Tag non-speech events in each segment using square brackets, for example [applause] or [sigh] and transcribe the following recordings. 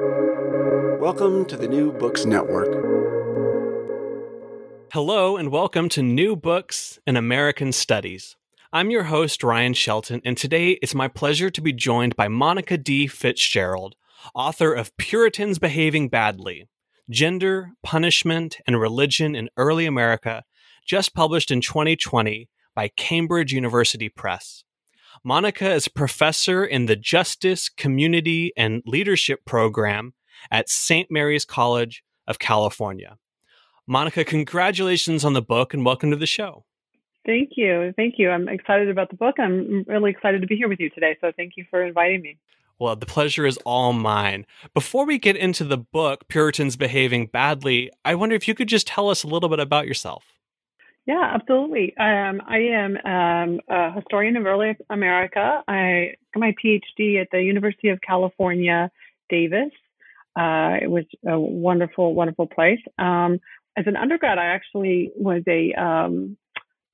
Welcome to the New Books Network. Hello, and welcome to New Books in American Studies. I'm your host, Ryan Shelton, and today it's my pleasure to be joined by Monica D. Fitzgerald, author of Puritans Behaving Badly Gender, Punishment, and Religion in Early America, just published in 2020 by Cambridge University Press. Monica is a professor in the Justice, Community, and Leadership program at St. Mary's College of California. Monica, congratulations on the book and welcome to the show. Thank you. Thank you. I'm excited about the book. I'm really excited to be here with you today. So thank you for inviting me. Well, the pleasure is all mine. Before we get into the book, Puritans Behaving Badly, I wonder if you could just tell us a little bit about yourself. Yeah, absolutely. Um, I am um, a historian of early America. I got my PhD at the University of California, Davis. Uh, it was a wonderful, wonderful place. Um, as an undergrad, I actually was a um,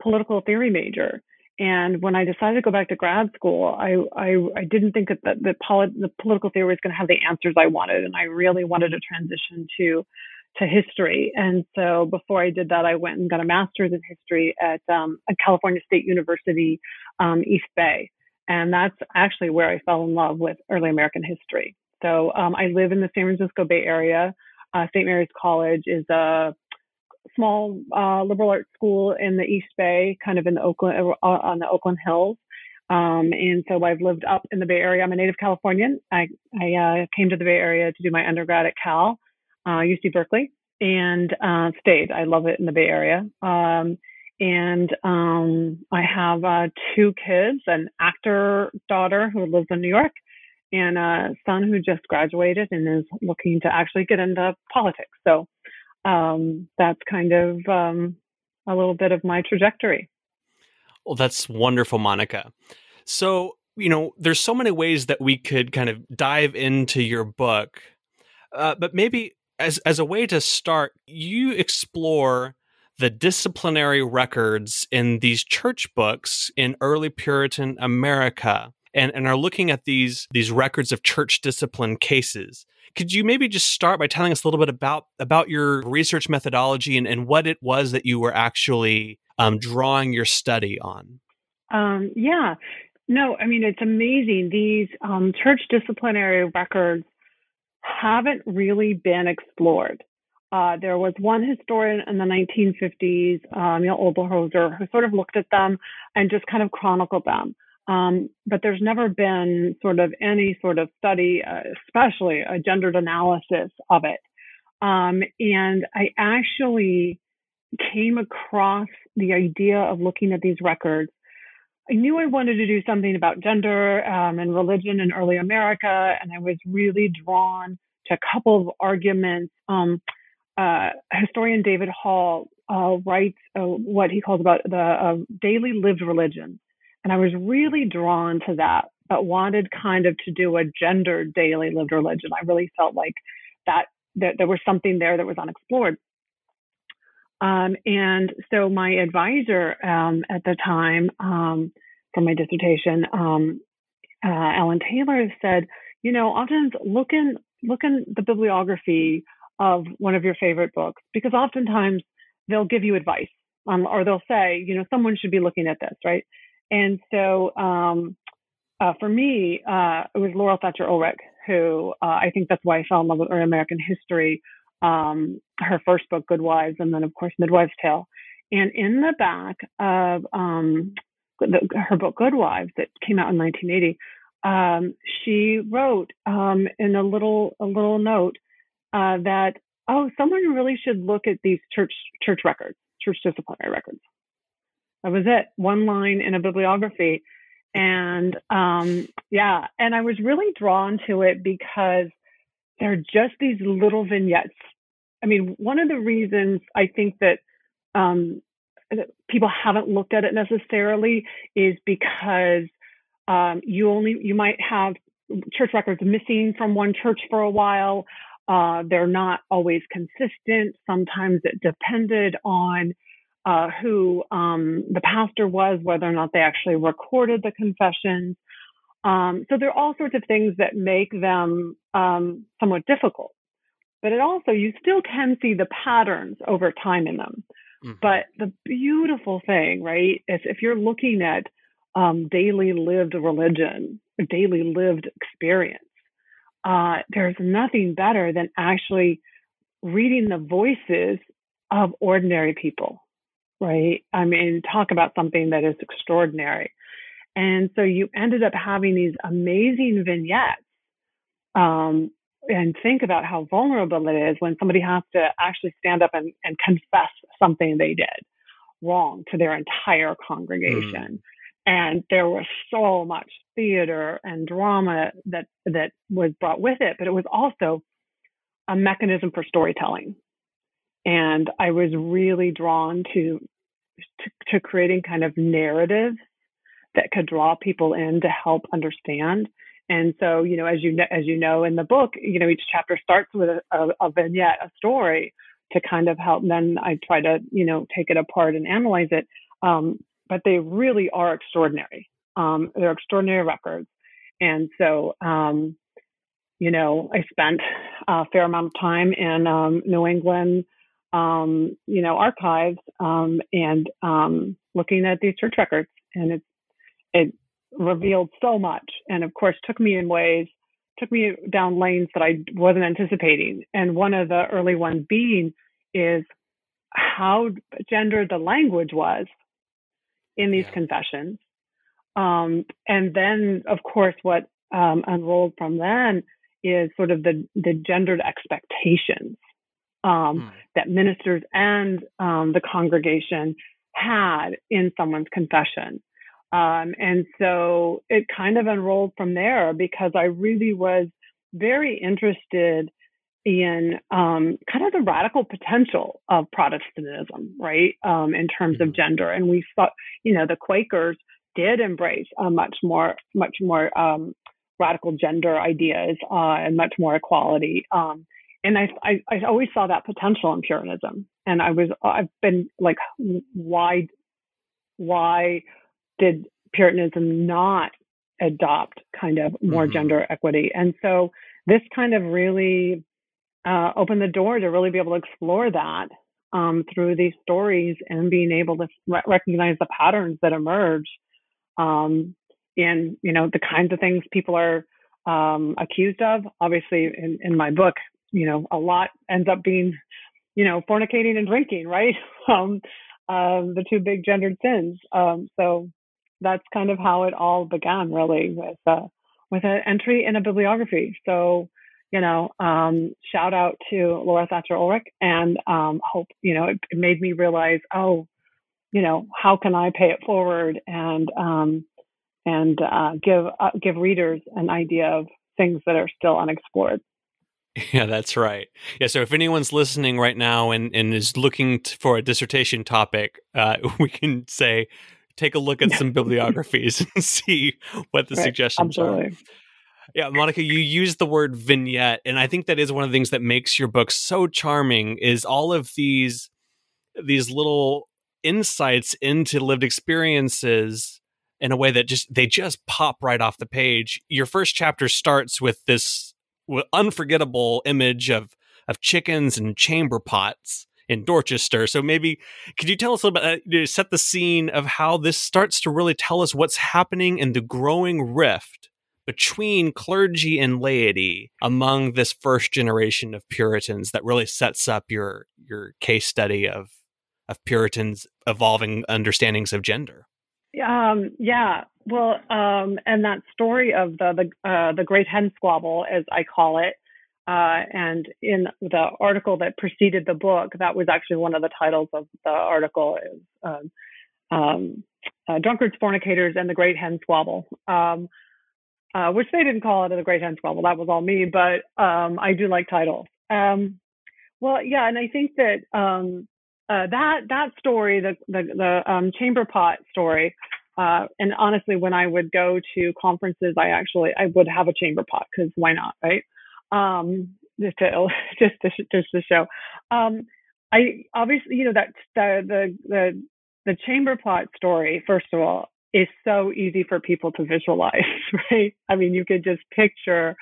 political theory major. And when I decided to go back to grad school, I I, I didn't think that the, the, polit- the political theory was going to have the answers I wanted, and I really wanted to transition to to history. And so before I did that, I went and got a master's in history at, um, California State University, um, East Bay, and that's actually where I fell in love with early American history. So um, I live in the San Francisco Bay Area. Uh, St. Mary's College is a small uh, liberal arts school in the East Bay, kind of in the Oakland uh, on the Oakland Hills. Um, and so I've lived up in the Bay Area. I'm a native Californian. I, I uh, came to the Bay Area to do my undergrad at Cal, uh, UC Berkeley, and uh, stayed. I love it in the Bay Area. Um, and um, I have uh, two kids: an actor daughter who lives in New York, and a son who just graduated and is looking to actually get into politics. So um, that's kind of um, a little bit of my trajectory. Well, that's wonderful, Monica. So, you know, there's so many ways that we could kind of dive into your book, uh, but maybe as as a way to start, you explore the disciplinary records in these church books in early Puritan America and, and are looking at these these records of church discipline cases. Could you maybe just start by telling us a little bit about about your research methodology and, and what it was that you were actually um, drawing your study on? Um, yeah, no, I mean it's amazing. These um, church disciplinary records haven't really been explored. Uh, there was one historian in the 1950s, uh, Neil Oberholzer, who sort of looked at them and just kind of chronicled them. Um, but there's never been sort of any sort of study, uh, especially a gendered analysis of it. Um, and I actually came across the idea of looking at these records. I knew I wanted to do something about gender um, and religion in early America, and I was really drawn to a couple of arguments. Um, uh, historian David Hall uh, writes uh, what he calls about the uh, daily lived religion and I was really drawn to that, but wanted kind of to do a gender daily lived religion. I really felt like that, that there was something there that was unexplored. Um, and so my advisor um, at the time um, for my dissertation, um, uh, Alan Taylor, said, you know, often look in look in the bibliography of one of your favorite books because oftentimes they'll give you advice um, or they'll say, you know, someone should be looking at this, right? And so um, uh, for me, uh, it was Laurel Thatcher Ulrich, who uh, I think that's why I fell in love with American history. Um, her first book, Good Wives, and then, of course, Midwife's Tale. And in the back of um, the, her book, Good Wives, that came out in 1980, um, she wrote um, in a little a little note uh, that oh, someone really should look at these church church records, church disciplinary records. That was it. One line in a bibliography. And um, yeah, and I was really drawn to it because they're just these little vignettes. I mean, one of the reasons I think that um, people haven't looked at it necessarily is because um, you only you might have church records missing from one church for a while. Uh, they're not always consistent. Sometimes it depended on uh, who um, the pastor was, whether or not they actually recorded the confessions. Um, so there are all sorts of things that make them um, somewhat difficult. But it also, you still can see the patterns over time in them. Mm-hmm. But the beautiful thing, right, is if you're looking at um, daily lived religion, daily lived experience, uh, there's nothing better than actually reading the voices of ordinary people, right? I mean, talk about something that is extraordinary. And so you ended up having these amazing vignettes. Um, and think about how vulnerable it is when somebody has to actually stand up and, and confess something they did wrong to their entire congregation. Mm. And there was so much theater and drama that that was brought with it, but it was also a mechanism for storytelling. And I was really drawn to, to, to creating kind of narratives that could draw people in to help understand. And so, you know, as you as you know in the book, you know, each chapter starts with a, a, a vignette, a story to kind of help. And then I try to, you know, take it apart and analyze it. Um, but they really are extraordinary. Um, they're extraordinary records. And so, um, you know, I spent a fair amount of time in um, New England, um, you know, archives um, and um, looking at these church records, and it it revealed so much, and of course took me in ways, took me down lanes that I wasn't anticipating. And one of the early ones being is how gendered the language was in these yeah. confessions. Um, and then, of course, what um, unrolled from then is sort of the, the gendered expectations um, mm. that ministers and um, the congregation had in someone's confession. Um, and so it kind of unrolled from there because I really was very interested in um, kind of the radical potential of Protestantism, right, um, in terms mm-hmm. of gender. And we saw, you know, the Quakers did embrace a much more, much more um, radical gender ideas uh, and much more equality. Um, and I, I, I, always saw that potential in Puritanism. And I was, I've been like, why, why did Puritanism not adopt kind of more mm-hmm. gender equity? And so this kind of really uh, opened the door to really be able to explore that um, through these stories and being able to re- recognize the patterns that emerge um, in you know the kinds of things people are um, accused of. Obviously, in, in my book, you know, a lot ends up being you know fornicating and drinking, right? [laughs] um, uh, the two big gendered sins. Um, so that's kind of how it all began, really, with uh, with an entry in a bibliography. So you know, um, shout out to Laurel Thatcher Ulrich and um, hope, you know, it, it, made me realize, oh, you know, how can I pay it forward and um, and uh, give uh, give readers an idea of things that are still unexplored. [laughs] Yeah, that's right. Yeah, so if anyone's listening right now and, and is looking t- for a dissertation topic, uh, [laughs] we can say take a look at some [laughs] bibliographies [laughs] and see what the right, suggestions absolutely. are. Yeah, Monica, you use the word vignette, and I think that is one of the things that makes your book so charming. Is all of these these little insights into lived experiences in a way that just they just pop right off the page. Your first chapter starts with this unforgettable image of of chickens and chamber pots in Dorchester. So maybe could you tell us a little bit, uh, set the scene of how this starts to really tell us what's happening in the growing rift between clergy and laity among this first generation of Puritans that really sets up your your case study of of Puritans evolving understandings of gender. Um, yeah, well, um, and that story of the the, uh, the Great Hen Squabble, as I call it, uh, and in the article that preceded the book, that was actually one of the titles of the article is um, um, uh, "Drunkards, Fornicators, and the Great Hen Squabble." Um, uh, which they didn't call it the Great Hen Squabble. That was all me, but um, I do like titles. Um, well, yeah, and I think that um, uh, that that story, the the, the chamber pot story, uh, and honestly, when I would go to conferences, I actually I would have a chamber pot because why not, right? Um, just to [laughs] just to just to show. Um, I obviously, you know, that the the the the chamber plot story. First of all, is so easy for people to visualize, [laughs] right? I mean, you could just picture,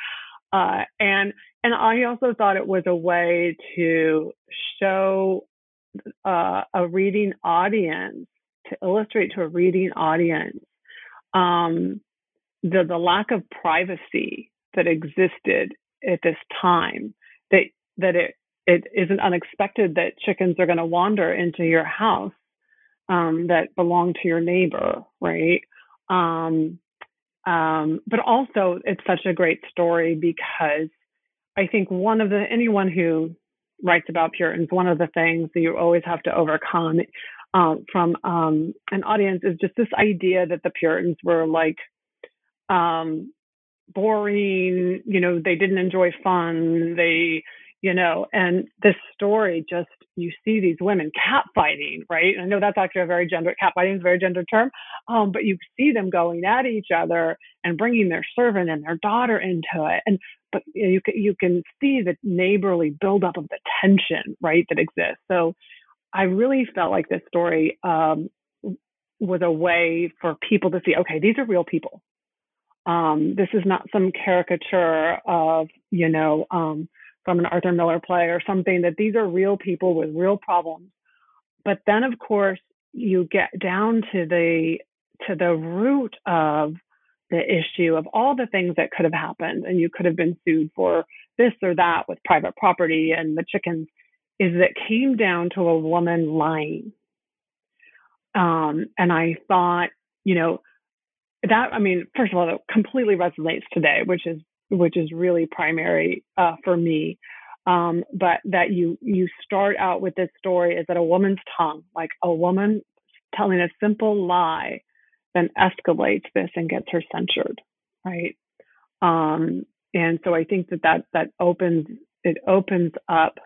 uh, and and I also thought it was a way to show uh, a reading audience to illustrate to a reading audience um, the the lack of privacy that existed at this time. That that it it isn't unexpected that chickens are going to wander into your house um, that belong to your neighbor, right? Um, um, but also, it's such a great story because I think one of the anyone who writes about Puritans, one of the things that you always have to overcome um, from um, an audience is just this idea that the Puritans were like um, boring, you know, they didn't enjoy fun, they, you know, and this story just you see these women catfighting, right? I know that's actually a very gender catfighting is a very gendered term, um, but you see them going at each other and bringing their servant and their daughter into it, and but you can you can see the neighborly buildup of the tension, right, that exists. So I really felt like this story um, was a way for people to see, okay, these are real people. Um, this is not some caricature of, you know, um, from an Arthur Miller play or something, that these are real people with real problems. But then, of course, you get down to the to the root of the issue of all the things that could have happened and you could have been sued for this or that with private property and the chickens is that came down to a woman lying. Um, and I thought, you know, that I mean, first of all, it completely resonates today, which is which is really primary uh, for me. Um, but that you you start out with this story is that a woman's tongue, like a woman telling a simple lie, then escalates this and gets her censured, right? Um, and so I think that that that opens it opens up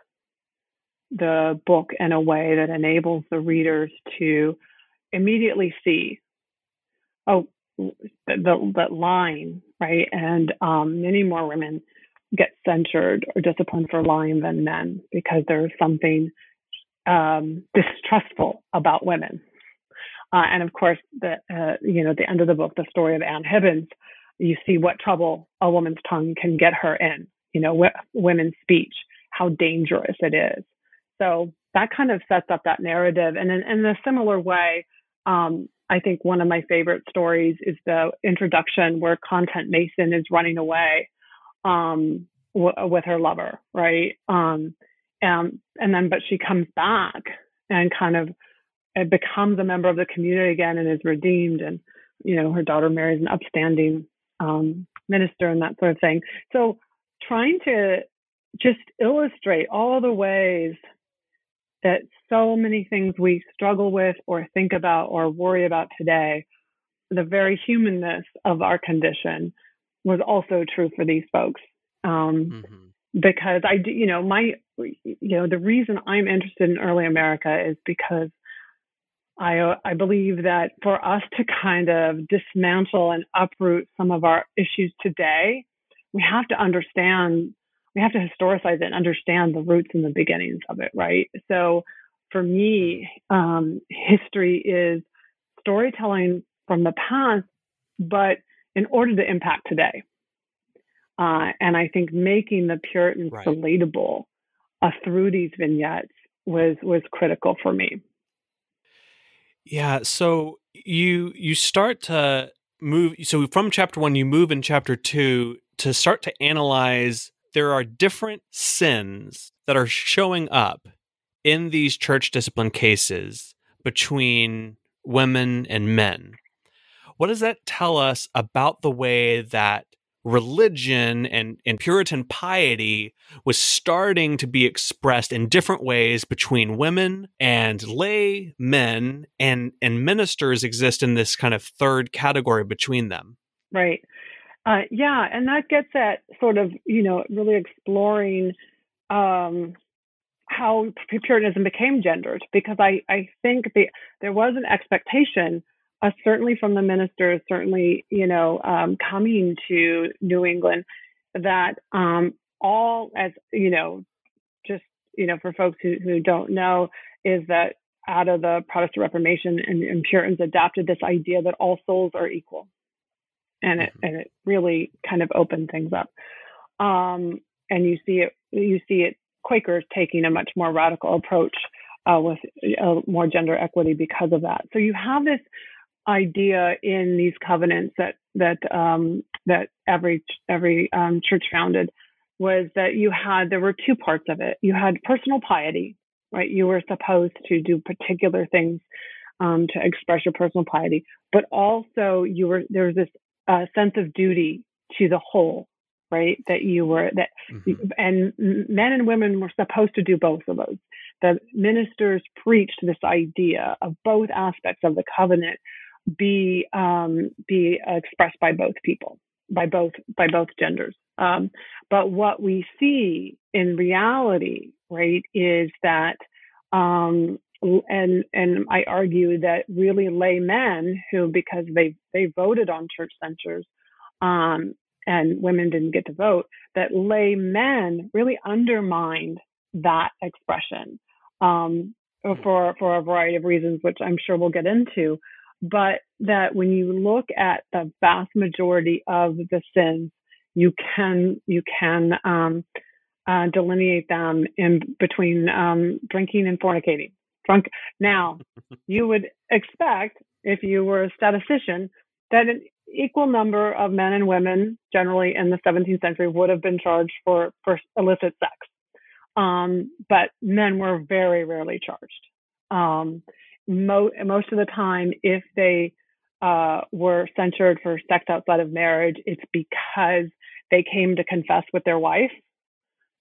the book in a way that enables the readers to immediately see, oh, the, the line, right? And um, many more women get censured or disciplined for lying than men because there's something um, distrustful about women. Uh, and of course, the uh, you know the end of the book, the story of Anne Hibbins, you see what trouble a woman's tongue can get her in. You know, w- women's speech, how dangerous it is. So that kind of sets up that narrative. And in, in a similar way, um, I think one of my favorite stories is the introduction where Content Mason is running away um, w- with her lover, right? Um, and and then, but she comes back and kind of becomes a member of the community again and is redeemed. And you know, her daughter marries an upstanding um, minister and that sort of thing. So trying to just illustrate all the ways that so many things we struggle with or think about or worry about today, the very humanness of our condition was also true for these folks. Um, mm-hmm. Because I, do, you know, my, you know, the reason I'm interested in early America is because I, I believe that for us to kind of dismantle and uproot some of our issues today, we have to understand we have to historicize it and understand the roots and the beginnings of it, right? So for me, um, history is storytelling from the past, but in order to impact today. Uh, and I think making the Puritans right. relatable uh, through these vignettes was was critical for me. Yeah. So you you start to move. So from chapter one, you move in chapter two to start to analyze there are different sins that are showing up in these church discipline cases between women and men. What does that tell us about the way that religion and, and Puritan piety was starting to be expressed in different ways between women and lay men and, and ministers exist in this kind of third category between them? Right. Uh, yeah, and that gets at sort of, you know, really exploring um, how Puritanism became gendered, because I, I think the, there was an expectation, uh, certainly from the ministers, certainly, you know, um, coming to New England, that um, all, as, you know, just, you know, for folks who, who don't know, is that out of the Protestant Reformation and, and Puritans adapted this idea that all souls are equal, and it and it really kind of opened things up. Um, and you see it you see it Quakers taking a much more radical approach uh, with uh, more gender equity because of that. So you have this idea in these covenants that that um, that every every um, church founded was that you had there were two parts of it. You had personal piety, right? You were supposed to do particular things um, to express your personal piety, but also you were there was this uh, sense of duty to the whole, right? That you were that, mm-hmm. and men and women were supposed to do both of those. The ministers preached this idea of both aspects of the covenant be um, be expressed by both people, by both by both genders. Um, but what we see in reality, right, is that, um, and and I argue that really laymen who, because they they voted on church censures, um, and women didn't get to vote, that laymen really undermined that expression um, for for a variety of reasons, which I'm sure we'll get into but that when you look at the vast majority of the sins, you can you can um, uh, delineate them in between um, drinking and fornicating. Drunk. Now, [laughs] you would expect if you were a statistician that an equal number of men and women, generally in the 17th century, would have been charged for for illicit sex. Um, but men were very rarely charged. Um, mo- most of the time, if they uh, were censured for sex outside of marriage, it's because they came to confess with their wife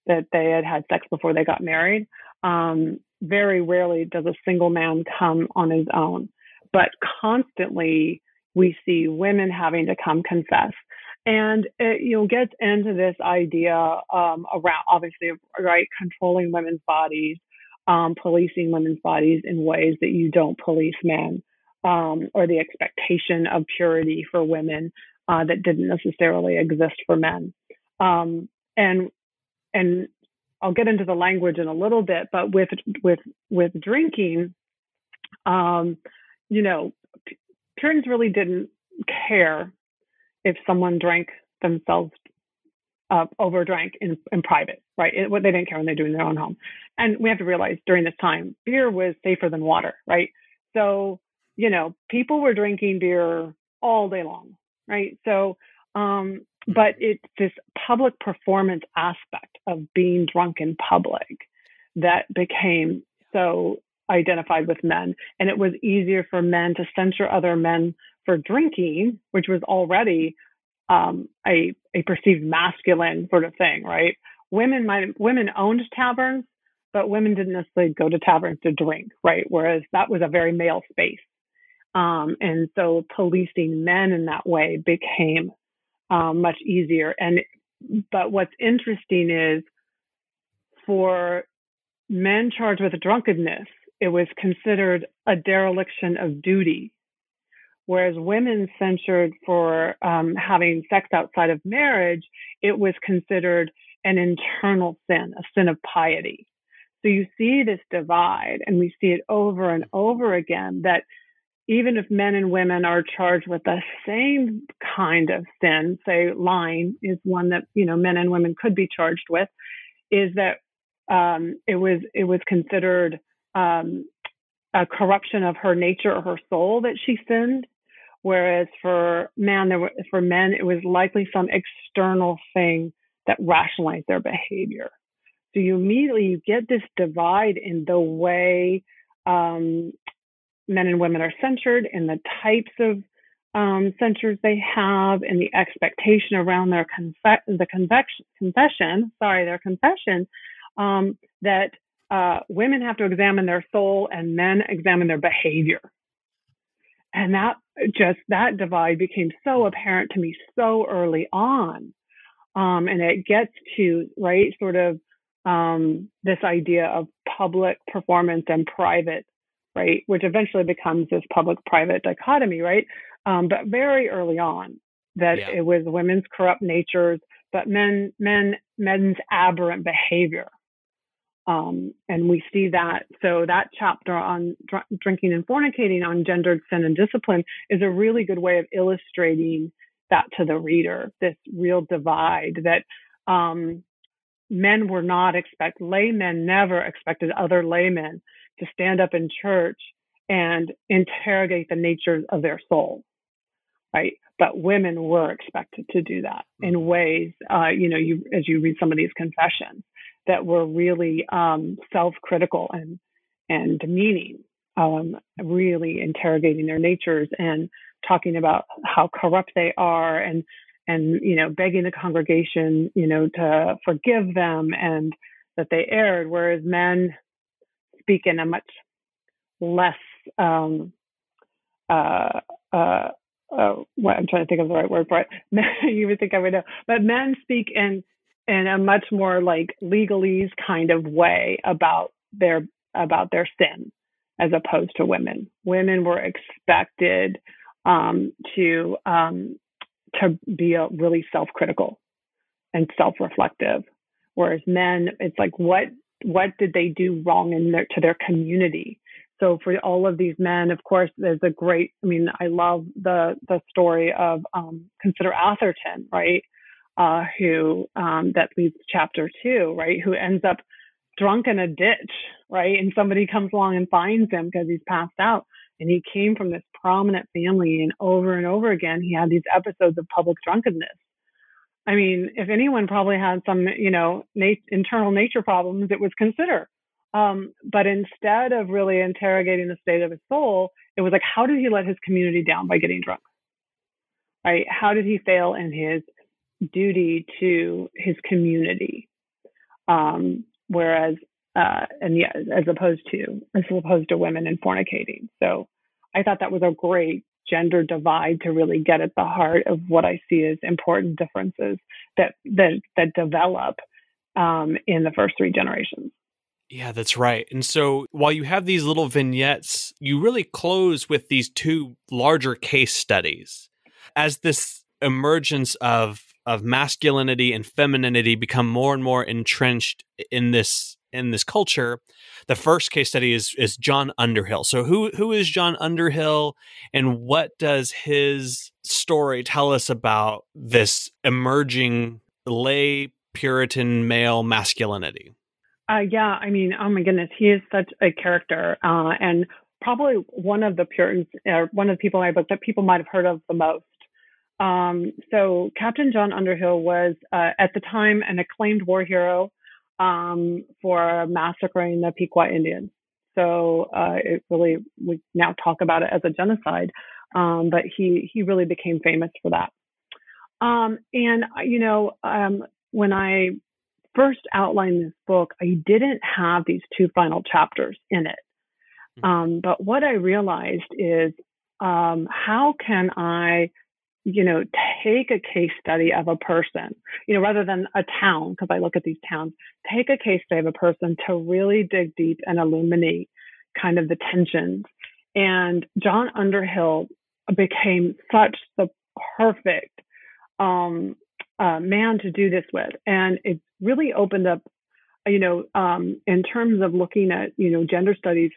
that they had had sex before they got married. Um, very rarely does a single man come on his own, but constantly we see women having to come confess. And it, you know, gets into this idea um, around obviously, right, controlling women's bodies, um, policing women's bodies in ways that you don't police men, um, or the expectation of purity for women uh, that didn't necessarily exist for men. Um, and and I'll get into the language in a little bit, but with with with drinking, um, you know, Puritans really didn't care if someone drank themselves uh, overdrank in, in private, right? It, what they didn't care when they're doing their own home. And we have to realize during this time, beer was safer than water, right? So, you know, people were drinking beer all day long, right? So, um, but it's this public performance aspect of being drunk in public that became so identified with men. And it was easier for men to censure other men for drinking, which was already um, a a perceived masculine sort of thing, right? Women might women owned taverns, but women didn't necessarily go to taverns to drink, right? Whereas that was a very male space, um, and so policing men in that way became um, much easier. And but what's interesting is for men charged with drunkenness, it was considered a dereliction of duty Whereas women censured for um, having sex outside of marriage, it was considered an internal sin, a sin of piety. So you see this divide, and we see it over and over again that even if men and women are charged with the same kind of sin, say lying is one that you know men and women could be charged with, is that um, it was it was considered um, a corruption of her nature or her soul that she sinned, Whereas for men, there were, for men, it was likely some external thing that rationalized their behavior. So you immediately you get this divide in the way um, men and women are censured, in the types of um, censures they have, and the expectation around their confe- the convection, confession. Sorry, their confession um, that uh, women have to examine their soul and men examine their behavior. And that just that divide became so apparent to me so early on. Um, and it gets to, right, sort of um, this idea of public performance and private, right, which eventually becomes this public private dichotomy, right? Um, but very early on, that yeah. it was women's corrupt natures, but men, men, men's aberrant behavior Um, and we see that. So that chapter on dr- drinking and fornicating on gendered sin and discipline is a really good way of illustrating that to the reader. This real divide that um, men were not expect laymen never expected other laymen to stand up in church and interrogate the nature of their soul right but women were expected to do that in mm-hmm. ways uh, you know you as you read some of these confessions that were really um, self-critical and and demeaning um, really interrogating their natures and talking about how corrupt they are and and you know begging the congregation you know to forgive them and that they erred whereas men speak in a much less um, uh, uh, uh, what I'm trying to think of the right word for it. [laughs] you would think I would know, but men speak in in a much more like legalese kind of way about their about their sin as opposed to women. Women were expected um, to um, to be a, really self-critical and self-reflective, whereas men, it's like what what did they do wrong in their to their community? So for all of these men, of course, there's a great. I mean, I love the the story of um, Consider Atherton, right? Uh, who um, that leads chapter two, right? Who ends up drunk in a ditch, right? And somebody comes along and finds him because he's passed out. And he came from this prominent family, and over and over again, he had these episodes of public drunkenness. I mean, if anyone probably had some, you know, nat- internal nature problems, it was Consider. Um, but instead of really interrogating the state of his soul, it was like, how did he let his community down by getting drunk? Right? How did he fail in his duty to his community? Um, whereas, uh, and yeah, as opposed to as opposed to women and fornicating. So, I thought that was a great gender divide to really get at the heart of what I see as important differences that that that develop um, in the first three generations. Yeah, that's right. And so while you have these little vignettes, you really close with these two larger case studies. As this emergence of of masculinity and femininity become more and more entrenched in this in this culture, the first case study is is John Underhill. So who who is John Underhill and what does his story tell us about this emerging lay Puritan male masculinity? Uh, yeah, I mean, oh my goodness, he is such a character, uh, and probably one of the Puritans, or one of the people in my book that people might have heard of the most. Um, so Captain John Underhill was uh, at the time an acclaimed war hero um, for massacring the Pequot Indians. So uh, it really we now talk about it as a genocide, um, but he he really became famous for that. Um, and you know, um, when I first outlined this book, I didn't have these two final chapters in it. Hmm. Um, but what I realized is um, how can I, you know, take a case study of a person, you know, rather than a town, because I look at these towns, take a case study of a person to really dig deep and illuminate kind of the tensions. And John Underhill became such the perfect um, uh, man to do this with. And it really opened up, you know, um, in terms of looking at, you know, gender studies,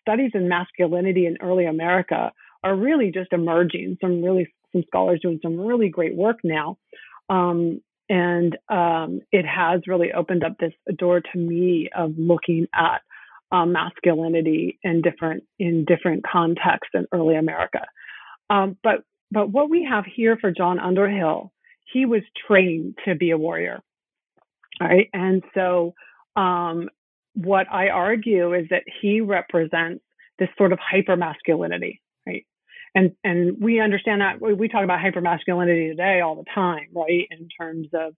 studies in masculinity in early America are really just emerging. Some really, some scholars doing some really great work now. Um, and um, it has really opened up this door to me of looking at um, masculinity in different in different contexts in early America. Um, but but what we have here for John Underhill he was trained to be a warrior. Right. And so, um, what I argue is that he represents this sort of hyper masculinity? And and we understand that we talk about hyper masculinity today all the time, right? In terms of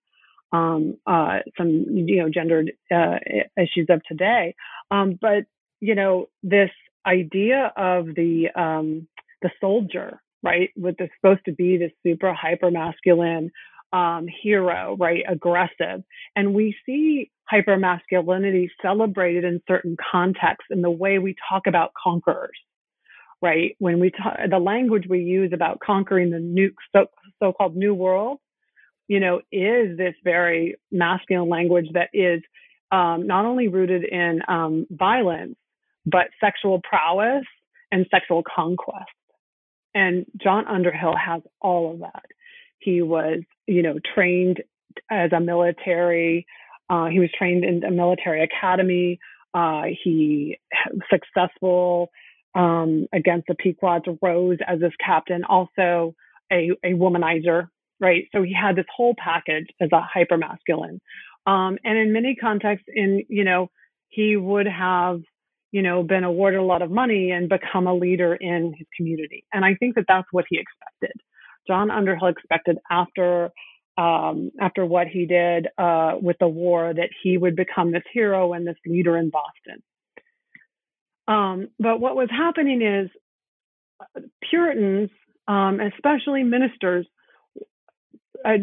um, uh, some you know gendered uh, issues of today, um, but you know this idea of the um, the soldier, right? With supposed to be this super hyper masculine um, hero, right? Aggressive. And we see hyper masculinity celebrated in certain contexts in the way we talk about conquerors, right? When we talk, the language we use about conquering the new, so, so-called new world, you know, is this very masculine language that is um, not only rooted in um, violence, but sexual prowess and sexual conquest. And John Underhill has all of that. He was, you know, trained as a military. Uh, he was trained in a military academy. Uh, he successful um, against the Pequots, rose as his captain, also a, a womanizer, right? So he had this whole package as a hyper masculine. Um, and in many contexts, in you know, he would have you know been awarded a lot of money and become a leader in his community. And I think that that's what he expected. John Underhill expected after um, after what he did uh, with the war that he would become this hero and this leader in Boston. Um, but what was happening is uh, Puritans, um, especially ministers, uh,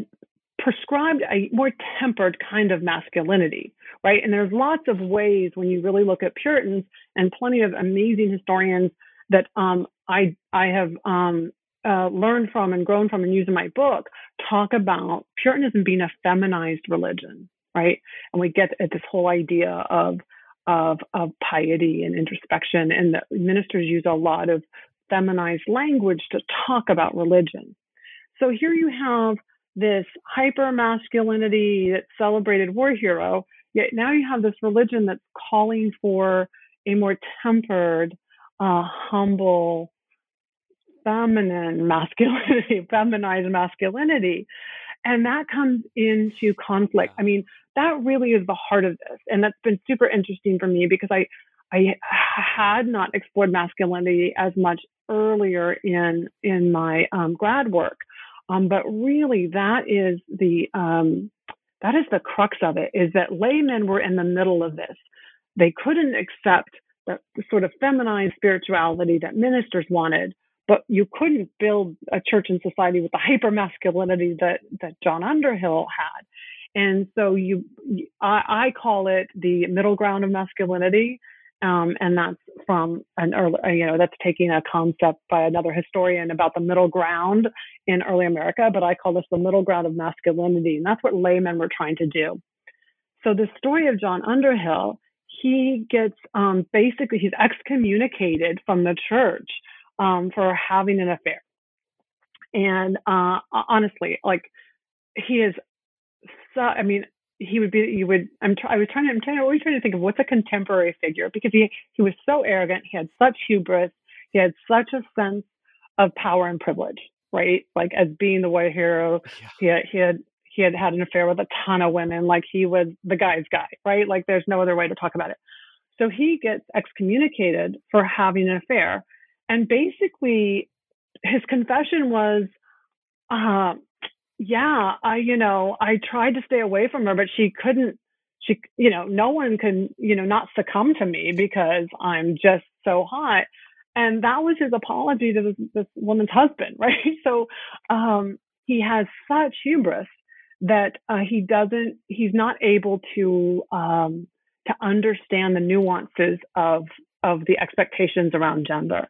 prescribed a more tempered kind of masculinity, right? And there's lots of ways when you really look at Puritans, and plenty of amazing historians that um, I I have um, uh, learned from and grown from and used in my book talk about Puritanism being a feminized religion, right? And we get at this whole idea of of of piety and introspection, and the ministers use a lot of feminized language to talk about religion. So here you have this hyper masculinity that celebrated war hero, yet now you have this religion that's calling for a more tempered, uh, humble, feminine masculinity, [laughs] feminized masculinity. And that comes into conflict. I mean, that really is the heart of this. And that's been super interesting for me because I, I had not explored masculinity as much earlier in in my um, grad work, um, but really that is the um, that is the crux of it. Is that laymen were in the middle of this. They couldn't accept the, the sort of feminized spirituality that ministers wanted, but you couldn't build a church and society with the hyper masculinity that that John Underhill had. And so you, I, I call it the middle ground of masculinity. Um, and that's from an early, uh, you know, that's taking a concept by another historian about the middle ground in early America, but I call this the middle ground of masculinity. And that's what laymen were trying to do. So the story of John Underhill, he gets um, basically, he's excommunicated from the church um, for having an affair. And uh, honestly, like he is so, I mean, he would be, you would, I'm, I was trying to, I'm trying to, always trying to think of what's a contemporary figure because he, he was so arrogant. He had such hubris. He had such a sense of power and privilege, right? Like as being the white hero, yeah. he had, he had, he had had an affair with a ton of women. Like he was the guy's guy, right? Like there's no other way to talk about it. So he gets excommunicated for having an affair. And basically, his confession was, uh, yeah, I, you know, I tried to stay away from her, but she couldn't, she, you know, no one can, you know, not succumb to me because I'm just so hot. And that was his apology to this, this woman's husband, [laughs] right? So, um, he has such hubris that uh, he doesn't, he's not able to, um, to understand the nuances of, of the expectations around gender.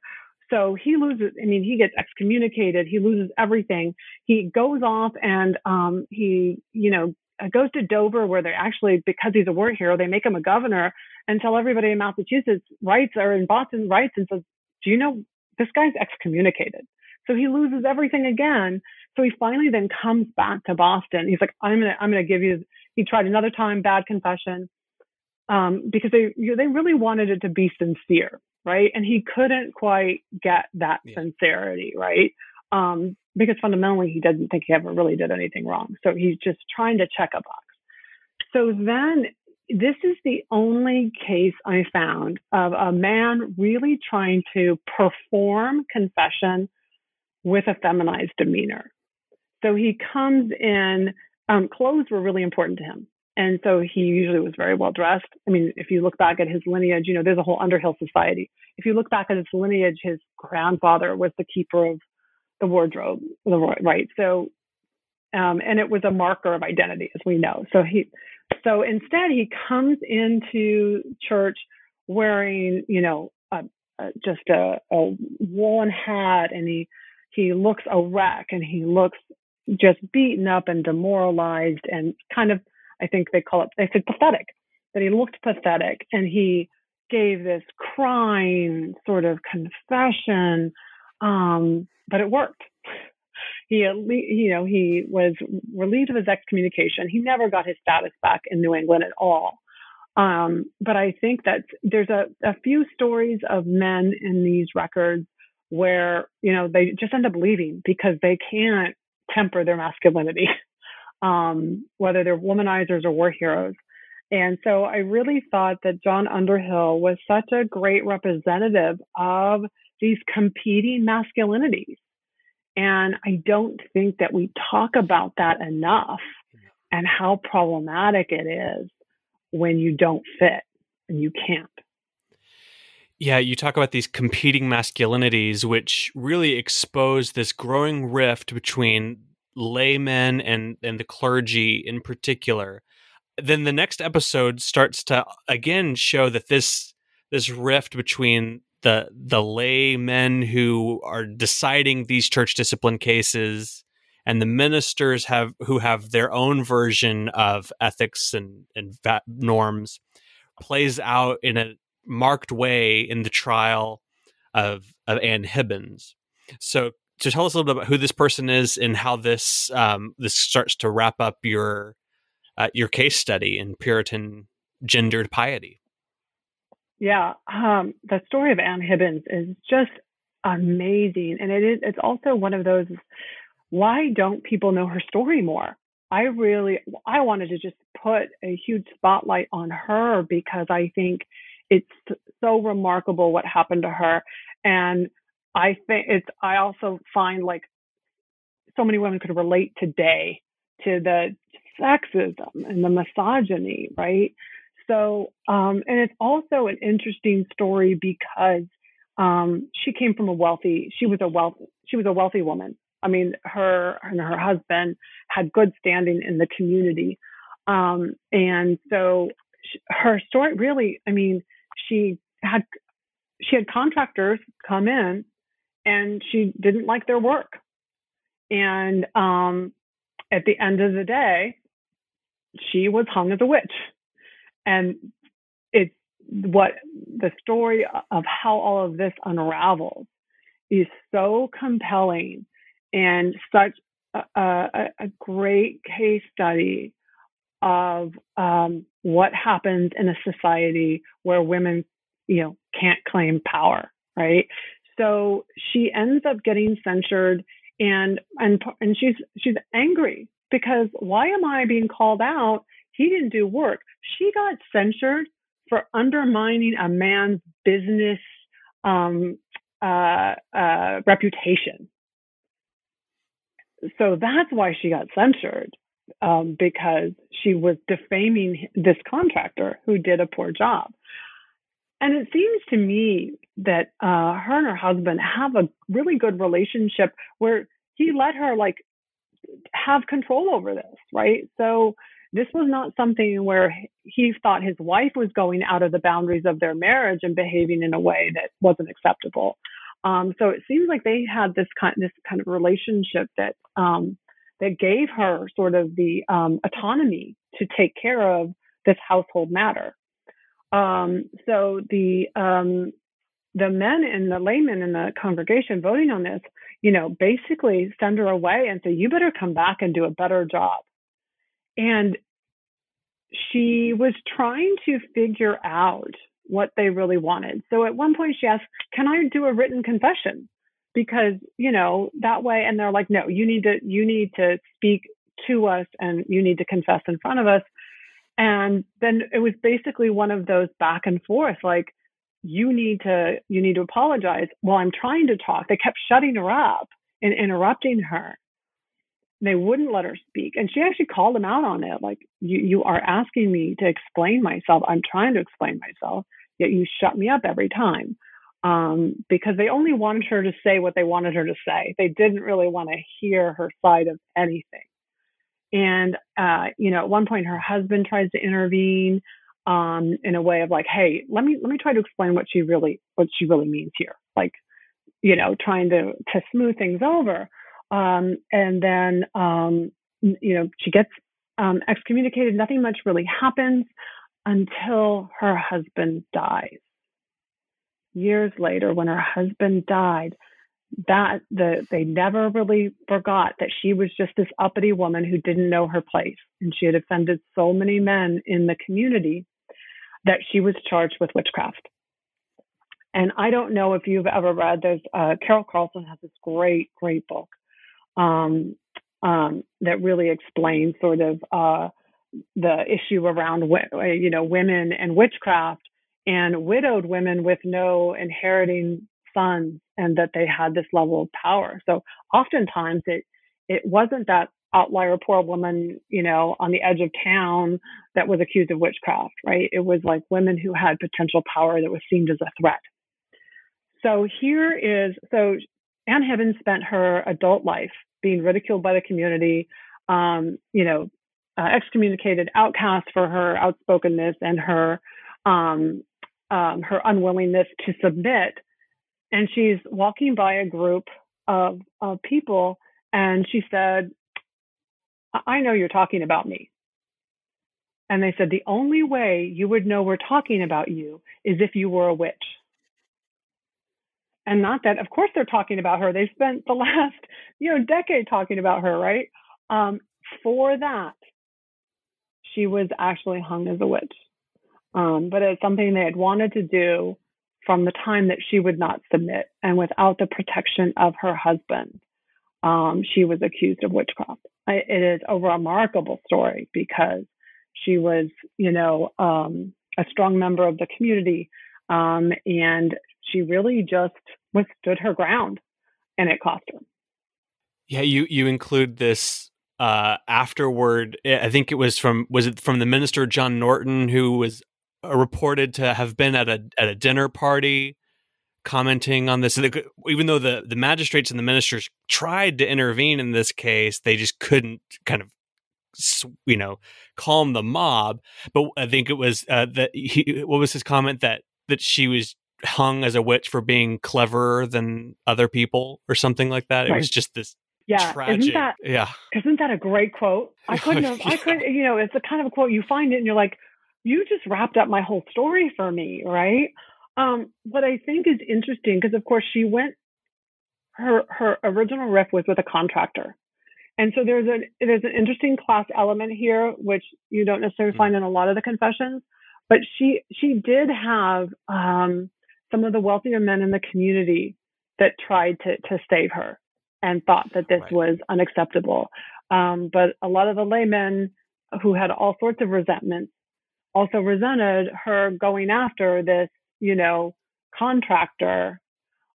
So he loses, I mean, he gets excommunicated, he loses everything. He goes off and um, he, you know, goes to Dover where they actually, because he's a war hero, they make him a governor and tell everybody in Massachusetts writes or in Boston writes and says, do you know this guy's excommunicated? So he loses everything again. So he finally then comes back to Boston. He's like, I'm gonna, I'm gonna give you. He tried another time, bad confession, um, because they, you know, they really wanted it to be sincere right? And he couldn't quite get that yeah. sincerity, right? Um, because fundamentally he doesn't think he ever really did anything wrong. So he's just trying to check a box. So then this is the only case I found of a man really trying to perform confession with a feminized demeanor. So he comes in, um, clothes were really important to him. And so he usually was very well dressed. I mean, if you look back at his lineage, you know, there's a whole Underhill society. If you look back at his lineage, his grandfather was the keeper of the wardrobe, right? So, um, and it was a marker of identity, as we know. So he, so instead, he comes into church wearing, you know, a, a, just a, a woolen hat, and he he looks a wreck, and he looks just beaten up and demoralized, and kind of I think they call it, they said pathetic. that he looked pathetic and he gave this crying sort of confession, um, but it worked. He, you know, he was relieved of his excommunication. He never got his status back in New England at all. Um, but I think that there's a, a few stories of men in these records where, you know, they just end up leaving because they can't temper their masculinity, [laughs] um, whether they're womanizers or war heroes. And so I really thought that John Underhill was such a great representative of these competing masculinities. And I don't think that we talk about that enough and how problematic it is when you don't fit and you can't. Yeah, you talk about these competing masculinities, which really expose this growing rift between laymen and, and the clergy in particular then the next episode starts to again show that this this rift between the the laymen who are deciding these church discipline cases and the ministers have who have their own version of ethics and and norms plays out in a marked way in the trial of of Anne Hibbins. So to tell us a little bit about who this person is and how this um, this starts to wrap up your uh, your case study in Puritan gendered piety. Yeah, um, the story of Anne Hibbins is just amazing, and it is. It's also one of those. Why don't people know her story more? I really, I wanted to just put a huge spotlight on her because I think it's so remarkable what happened to her, and I think it's. I also find like so many women could relate today to the sexism and the misogyny, right? So, um, and it's also an interesting story because um, she came from a wealthy. She was a wealth. She was a wealthy woman. I mean, her and her husband had good standing in the community, um, and so she, her story really. I mean, she had she had contractors come in, and she didn't like their work, and um, at the end of the day, she was hung as a witch. And it's what the story of how all of this unravels is so compelling and such a, a, a great case study of um, what happens in a society where women, you know, can't claim power, right? So she ends up getting censured, and and and she's she's angry because why am I being called out? He didn't do work. She got censured for undermining a man's business um, uh, uh, reputation. So that's why she got censured um, because she was defaming this contractor who did a poor job. And it seems to me that uh, her and her husband have a really good relationship where he let her like have control over this, right? So this was not something where he thought his wife was going out of the boundaries of their marriage and behaving in a way that wasn't acceptable. Um, so it seems like they had this kind this kind of relationship that um, that gave her sort of the um, autonomy to take care of this household matter. Um, so the um, the men and the laymen in the congregation voting on this you know, basically send her away and say, you better come back and do a better job. And she was trying to figure out what they really wanted. So at one point she asked, can I do a written confession? Because, you know, that way, and they're like, no, you need to, you need to speak to us and you need to confess in front of us. And then it was basically one of those back and forth, like, you need to you need to apologize. While i'm trying to talk. They kept shutting her up and interrupting her. They wouldn't let her speak. And she actually called them out on it like you you are asking me to explain myself. I'm trying to explain myself yet you shut me up every time. Um, because they only wanted her to say what they wanted her to say. They didn't really want to hear her side of anything and uh, you know at one point her husband tries to intervene um, in a way of like, hey, let me let me try to explain what she really what she really means here, like, you know, trying to to smooth things over. Um, and then um, you know she gets um, excommunicated. Nothing much really happens. until her husband dies. Years later, when her husband died, that the they never really forgot that she was just this uppity woman who didn't know her place. And she had offended so many men in the community that she was charged with witchcraft. And i don't know if you've ever read there's uh, Carol Karlsen has this great great book um, um, that really explains sort of uh, the issue around you know women and witchcraft and widowed women with no inheriting sons and that they had this level of power. So oftentimes it it wasn't that outlier poor woman, you know, on the edge of town that was accused of witchcraft, right? It was like women who had potential power that was seen as a threat. So here is so Anne Hibbins spent her adult life being ridiculed by the community, um, you know, uh, excommunicated, outcast for her outspokenness and her um, um, her unwillingness to submit and she's walking by a group of, of people and she said, I know you're talking about me. And they said, the only way you would know we're talking about you is if you were a witch. And not that, of course, they're talking about her. They spent the [laughs] last, you know, decade talking about her, right? Um, for that, she was actually hung as a witch. Um, but it's something they had wanted to do from the time that she would not submit and without the protection of her husband. Um, she was accused of witchcraft. It is a remarkable story because she was, you know, um, a strong member of the community, um, and she really just withstood her ground, and it cost her. Yeah, you you include this uh, afterward. I think it was from was it from the minister John Norton who was reported to have been at a at a dinner party commenting on this even though the the magistrates and the ministers tried to intervene in this case they just couldn't kind of you know calm the mob but i think it was uh, that he what was his comment that that she was hung as a witch for being cleverer than other people or something like that right. it was just this yeah, tragic. isn't that yeah? Isn't that a great quote? I [laughs] couldn't have. yeah. I could. You know, it's the kind of a quote you find it and you're like, you just wrapped up my whole story for me, right? Um, what I think is interesting, because of course she went, her her original riff was with a contractor, and so there's a there's an interesting class element here, which you don't necessarily mm-hmm. find in a lot of the confessions. But she she did have um, some of the wealthier men in the community that tried to to save her and thought that this right. was unacceptable. Um, but a lot of the laymen who had all sorts of resentments also resented her going after this, you know, contractor.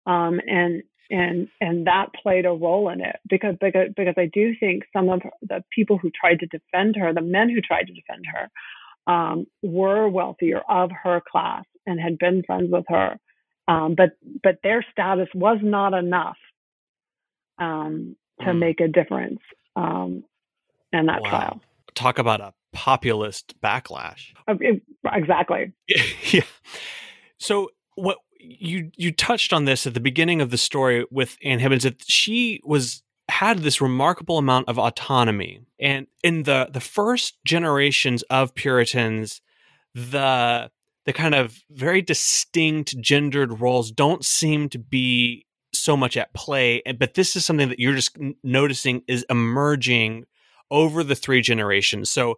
Um, and and and that played a role in it because because because I do think some of the people who tried to defend her, the men who tried to defend her, um, were wealthier of her class and had been friends with her, um, but but their status was not enough um, to mm. make a difference um, in that wow. trial. Talk about a populist backlash. Exactly. [laughs] yeah. So what you you touched on this at the beginning of the story with Anne Hibbins that she was had this remarkable amount of autonomy and in the the first generations of Puritans the the kind of very distinct gendered roles don't seem to be so much at play but this is something that you're just noticing is emerging over the three generations so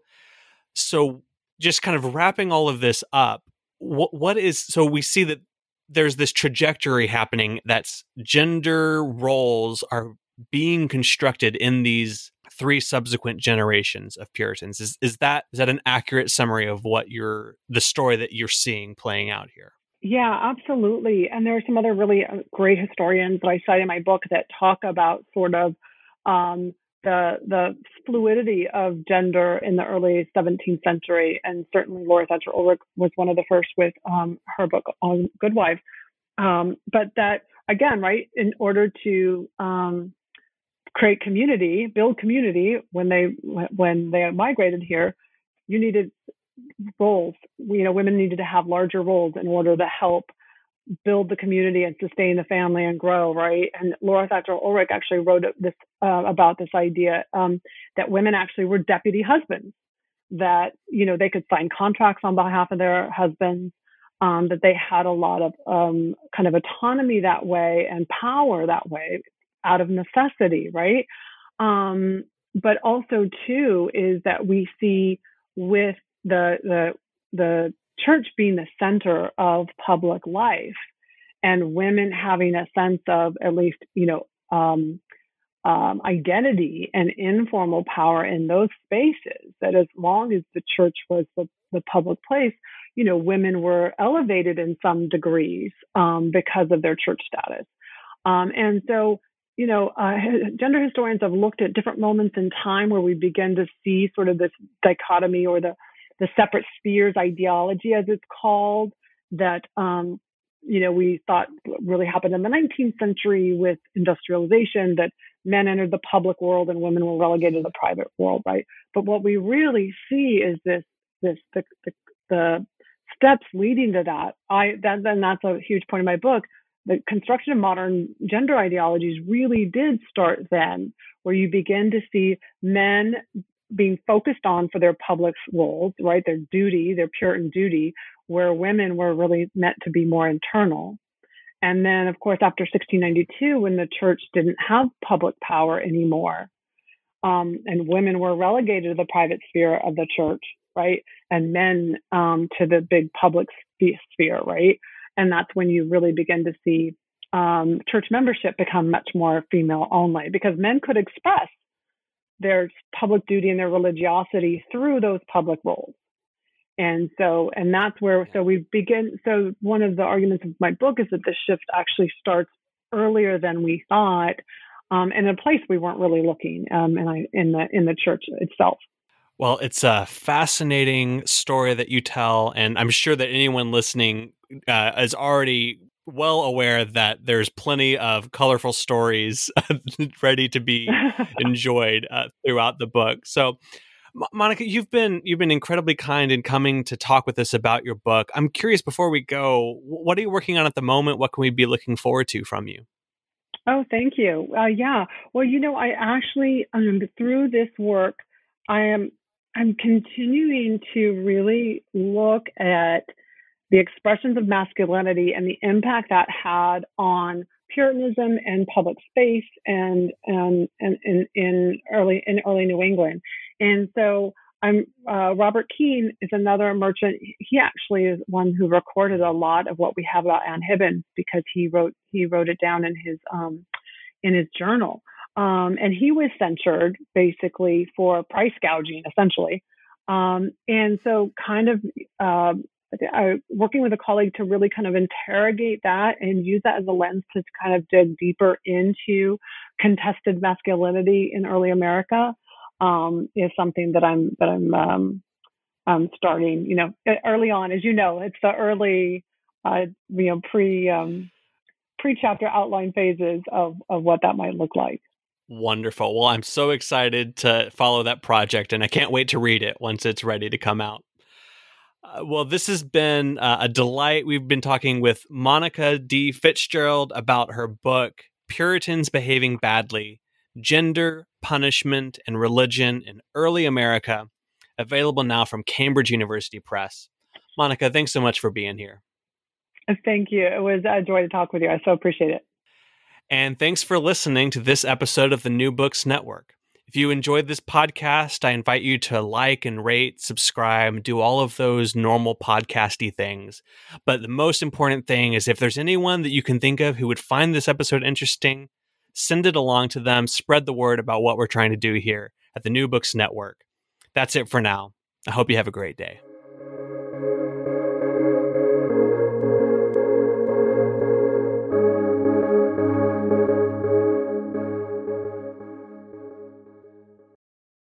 so just kind of wrapping all of this up what what is so we see that there's this trajectory happening that's gender roles are being constructed in these three subsequent generations of puritans. Is is that is that an accurate summary of what you're the story that you're seeing playing out here? Yeah absolutely. And there are some other really uh, great historians that i cite in my book that talk about sort of um, the the fluidity of gender in the early 17th century, and certainly Laurel Thatcher Ulrich was one of the first with um, her book on Good Wives. Um, but that again, right, in order to um, create community, build community when they when they migrated here, you needed roles. You know, women needed to have larger roles in order to help build the community and sustain the family and grow, right? And Laurel Thatcher Ulrich actually wrote this uh, about this idea um, that women actually were deputy husbands. that you know they could sign contracts on behalf of their husbands um, that they had a lot of um, kind of autonomy that way and power that way out of necessity right um, but also too is that we see with the the the church being the center of public life and women having a sense of at least you know um, um, identity and informal power in those spaces. That as long as the church was the, the public place, you know, women were elevated in some degrees um, because of their church status. Um, and so, you know, uh, [laughs] gender historians have looked at different moments in time where we begin to see sort of this dichotomy or the the separate spheres ideology, as it's called, that um, you know we thought really happened in the 19th century with industrialization that men entered the public world and women were relegated to the private world, right? But what we really see is this this the the, the steps leading to that. I that then that's a huge point in my book. The construction of modern gender ideologies really did start then, where you begin to see men being focused on for their public roles, right? Their duty, their Puritan duty, where women were really meant to be more internal. And then, of course, after 1692, when the church didn't have public power anymore, um, and women were relegated to the private sphere of the church, right? And men um, to the big public sphere, right? And that's when you really begin to see um, church membership become much more female only because men could express their public duty and their religiosity through those public roles. And so and that's where so we begin so one of the arguments of my book is that the shift actually starts earlier than we thought um, and in a place we weren't really looking um, and I, in the in the church itself. Well it's a fascinating story that you tell and i'm sure that anyone listening uh, is already well aware that there's plenty of colorful stories [laughs] ready to be [laughs] enjoyed uh, throughout the book so Monica, you've been you've been incredibly kind in coming to talk with us about your book. I'm curious before we go, what are you working on at the moment? What can we be looking forward to from you? Oh, thank you. Uh, yeah. Well, you know, I actually um, through this work, I am I'm continuing to really look at the expressions of masculinity and the impact that had on Puritanism and public space and and and in early in early New England. And so I'm uh, Robert Keayne is another merchant. He actually is one who recorded a lot of what we have about Anne Hibbins because he wrote he wrote it down in his um, in his journal. Um, and he was censured basically for price gouging, essentially. Um, and so, kind of uh, working with a colleague to really kind of interrogate that and use that as a lens to kind of dig deeper into contested masculinity in early America um, is something that I'm that I'm um, um, starting. You know, early on, as you know, it's the early, uh, you know, pre um, pre chapter outline phases of of what that might look like. Wonderful. Well, I'm so excited to follow that project, and I can't wait to read it once it's ready to come out. Well, this has been uh, a delight. We've been talking with Monica D. Fitzgerald about her book, Puritans Behaving Badly Gender, Punishment, and Religion in Early America, available now from Cambridge University Press. Monica, thanks so much for being here. Thank you. It was a joy to talk with you. I so appreciate it. And thanks for listening to this episode of the New Books Network. If you enjoyed this podcast, I invite you to like and rate, subscribe, do all of those normal podcasty things. But the most important thing is if there's anyone that you can think of who would find this episode interesting, send it along to them, spread the word about what we're trying to do here at the New Books Network. That's it for now. I hope you have a great day.